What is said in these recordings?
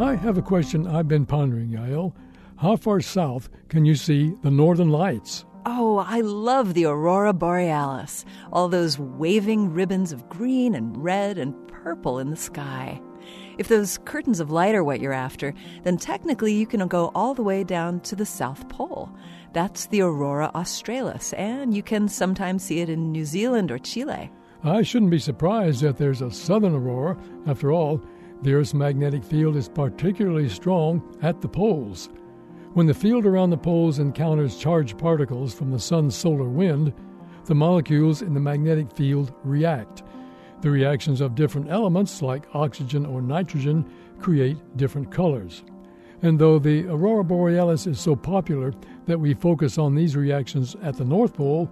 I have a question I've been pondering, Yael. How far south can you see the northern lights? Oh, I love the aurora borealis. All those waving ribbons of green and red and purple in the sky. If those curtains of light are what you're after, then technically you can go all the way down to the South Pole. That's the aurora australis, and you can sometimes see it in New Zealand or Chile. I shouldn't be surprised that there's a southern aurora. After all, the Earth's magnetic field is particularly strong at the poles. When the field around the poles encounters charged particles from the sun's solar wind, the molecules in the magnetic field react. The reactions of different elements, like oxygen or nitrogen, create different colors. And though the aurora borealis is so popular that we focus on these reactions at the North Pole,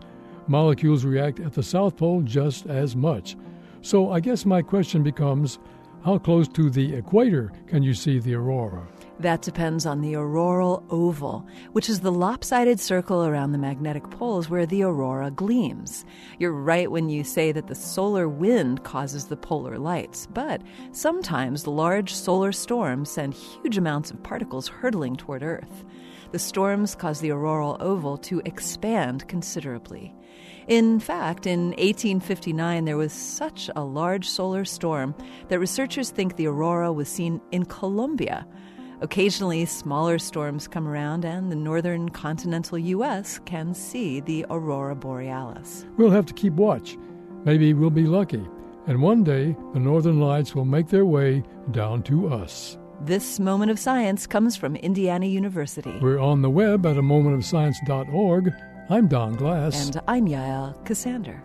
molecules react at the South Pole just as much. So I guess my question becomes how close to the equator can you see the aurora? That depends on the auroral oval, which is the lopsided circle around the magnetic poles where the aurora gleams. You're right when you say that the solar wind causes the polar lights, but sometimes large solar storms send huge amounts of particles hurtling toward Earth. The storms cause the auroral oval to expand considerably. In fact, in 1859, there was such a large solar storm that researchers think the aurora was seen in Colombia Occasionally, smaller storms come around, and the northern continental U.S. can see the aurora borealis. We'll have to keep watch. Maybe we'll be lucky, and one day the northern lights will make their way down to us. This moment of science comes from Indiana University. We're on the web at a momentofscience.org. I'm Don Glass. And I'm Yael Ksander.